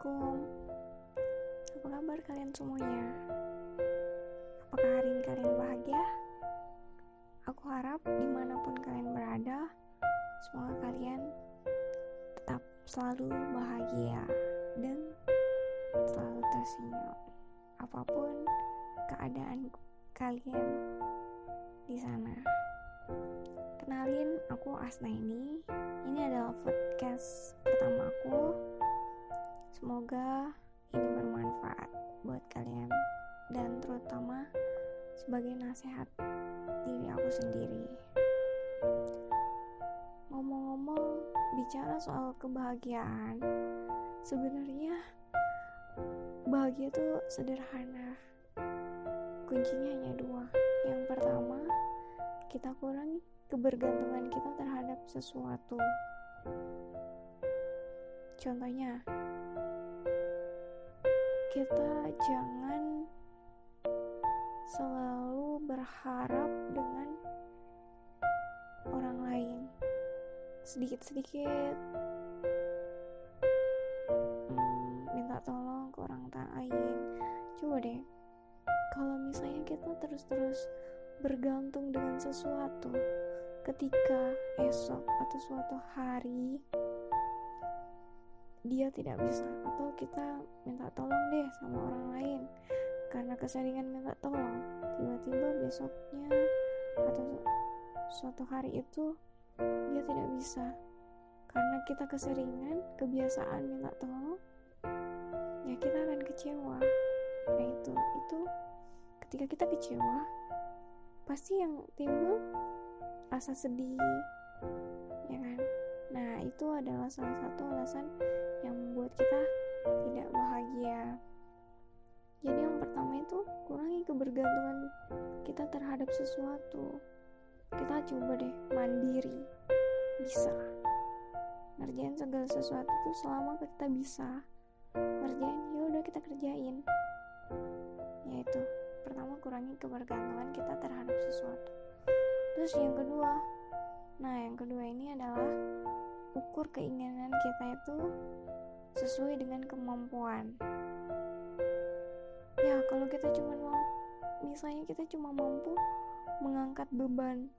Assalamualaikum Apa kabar kalian semuanya? Apakah hari ini kalian bahagia? Aku harap di mana pun kalian berada Semoga kalian tetap selalu bahagia Dan selalu tersenyum Apa pun keadaan kalian di sana Kenalin, aku Asna ini Ini adalah podcast sebagai nasihat diri aku sendiri. Ngomong-ngomong bicara soal kebahagiaan, sebenarnya bahagia itu sederhana. Kuncinya hanya dua. Yang pertama, kita kurangi kebergantungan kita terhadap sesuatu. Contohnya, kita jangan selalu berharap dengan orang lain. Sedikit-sedikit hmm, minta tolong ke orang lain. Coba deh, kalau misalnya kita terus-terus bergantung dengan sesuatu, ketika esok atau suatu hari dia tidak bisa atau kita minta tolong deh sama orang lain karena keseringan minta tolong tiba-tiba besoknya atau suatu hari itu dia tidak bisa. Karena kita keseringan kebiasaan minta tolong ya kita akan kecewa. Nah itu itu ketika kita kecewa pasti yang timbul rasa sedih ya kan? Nah itu adalah salah satu alasan yang membuat kita tidak bahagia. Jadi kebergantungan kita terhadap sesuatu. Kita coba deh mandiri, bisa ngerjain segala sesuatu itu selama kita bisa ngerjain ya udah kita kerjain. Yaitu pertama kurangi kebergantungan kita terhadap sesuatu. Terus yang kedua, nah yang kedua ini adalah ukur keinginan kita itu sesuai dengan kemampuan. Ya, kalau kita cuma mau misalnya kita cuma mampu mengangkat beban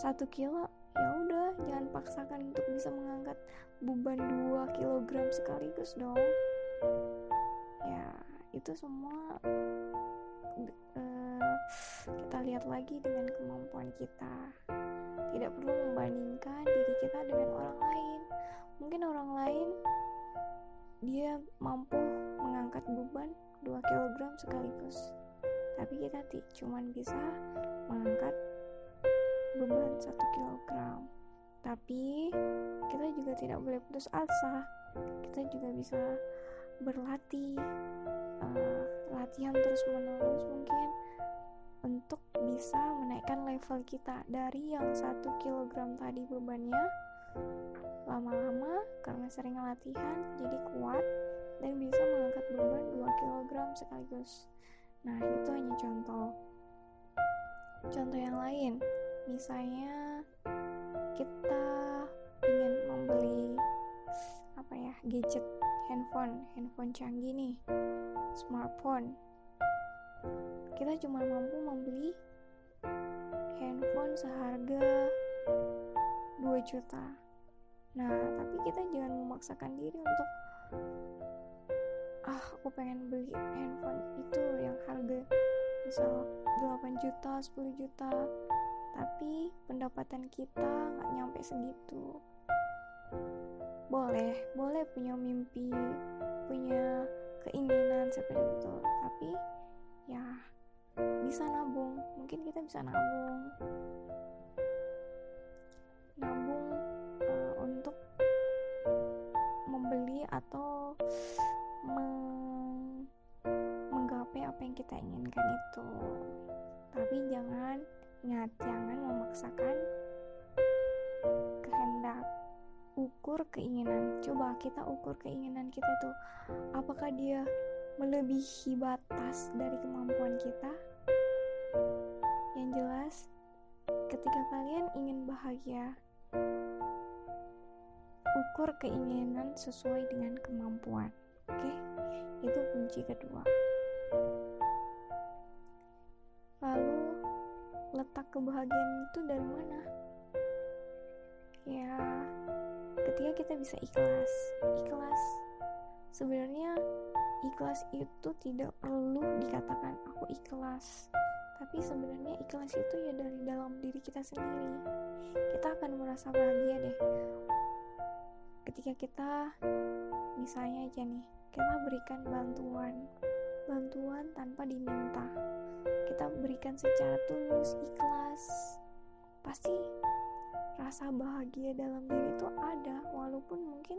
satu kilo, ya udah jangan paksakan untuk bisa mengangkat beban 2 kilogram sekaligus dong. Ya, itu semua uh, kita lihat lagi dengan kemampuan kita. Tidak perlu membandingkan diri kita dengan orang lain. Mungkin orang lain dia mampu mengangkat beban 2 kg sekaligus. Tapi kita cuma bisa mengangkat beban 1 kg. Tapi kita juga tidak boleh putus asa. Kita juga bisa berlatih uh, latihan terus menerus mungkin untuk bisa menaikkan level kita dari yang satu kilogram tadi bebannya lama-lama karena sering latihan jadi kuat dan bisa mengangkat beban 2 kg sekaligus nah itu hanya contoh. Contoh yang lain misalnya kita ingin membeli apa ya gadget handphone handphone canggih nih smartphone. Kita cuma mampu membeli handphone seharga 2 juta. Nah tapi kita jangan memaksakan diri untuk ah aku pengen beli handphone itu yang harga misal 8 juta 10 juta. Tapi pendapatan kita nggak nyampe segitu. Boleh boleh punya mimpi punya keinginan seperti itu. Tapi ya bisa nabung. Mungkin kita bisa nabung inginkan itu tapi jangan ingat jangan memaksakan kehendak. Ukur keinginan. Coba kita ukur keinginan kita tuh. Apakah dia melebihi batas dari kemampuan kita? Yang jelas ketika kalian ingin bahagia ukur keinginan sesuai dengan kemampuan. Oke? Itu kunci kedua letak kebahagiaan itu dari mana? Ya ketika kita bisa ikhlas ikhlas. Sebenarnya ikhlas itu tidak perlu dikatakan aku ikhlas. Tapi sebenarnya ikhlas itu ya dari dalam diri kita sendiri. Kita akan merasa bahagia deh. Ketika kita misalnya aja nih kita berikan bantuan. Bantuan tanpa diminta kita berikan secara tulus ikhlas. Pasti rasa bahagia dalam diri itu ada walaupun mungkin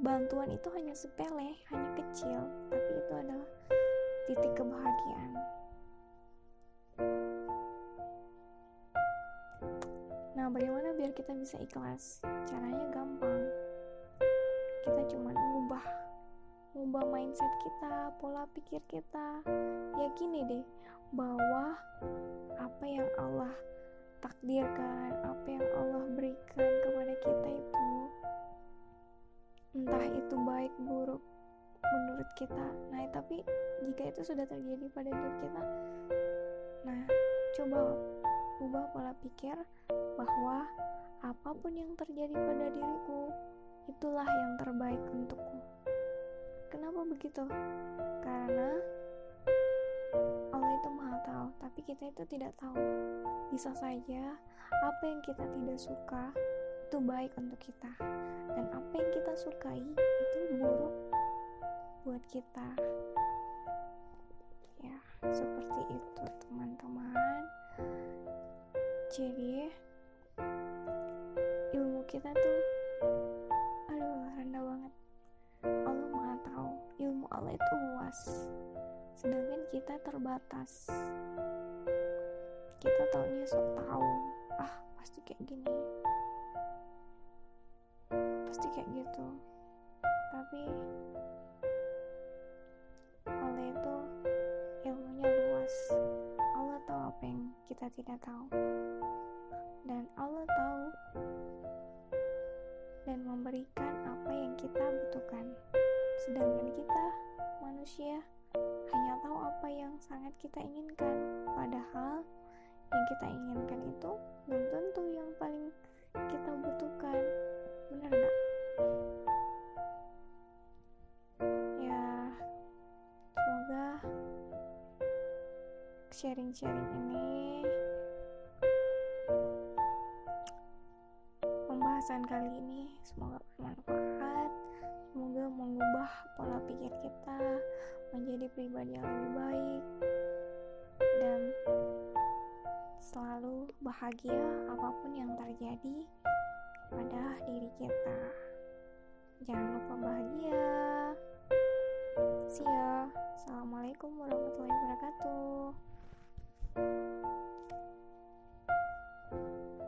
bantuan itu hanya sepele hanya kecil tapi itu adalah titik kebahagiaan. Nah bagaimana biar kita bisa ikhlas? Caranya gampang. Kita cuma ngubah ngubah mindset kita pola pikir kita. Yakini deh bahwa apa yang Allah takdirkan apa yang Allah berikan kepada kita itu. Entah itu baik buruk menurut kita. Nah tapi jika itu sudah terjadi pada diri kita nah coba ubah pola pikir bahwa apa pun yang terjadi pada diriku itulah yang terbaik untukku kenapa begitu? Karena Allah itu maha tahu tapi kita itu tidak tahu. Bisa saja apa yang kita tidak suka itu baik untuk kita. Dan apa yang kita sukai itu buruk buat kita. Ya seperti itu teman-teman. Jadi ilmu kita tuh luas sedangkan kita terbatas. Kita taunya sok tahu. Ah pasti kayak gini. Pasti kayak gitu. Tapi Allah itu ilmunya luas. Allah tahu apa yang kita tidak tahu. Dan Allah tahu dan memberikan manusia hanya tahu apa yang sangat kita inginkan. Padahal yang kita inginkan itu belum tentu yang paling kita butuhkan. Benar nggak? Ya semoga sharing-sharing ini pembahasan kali ini semoga bermanfaat semoga mengubah pola pikir kita menjadi pribadi yang lebih baik dan selalu bahagia apa pun yang terjadi pada diri kita. Jangan lupa bahagia. See ya. Assalamualaikum warahmatullahi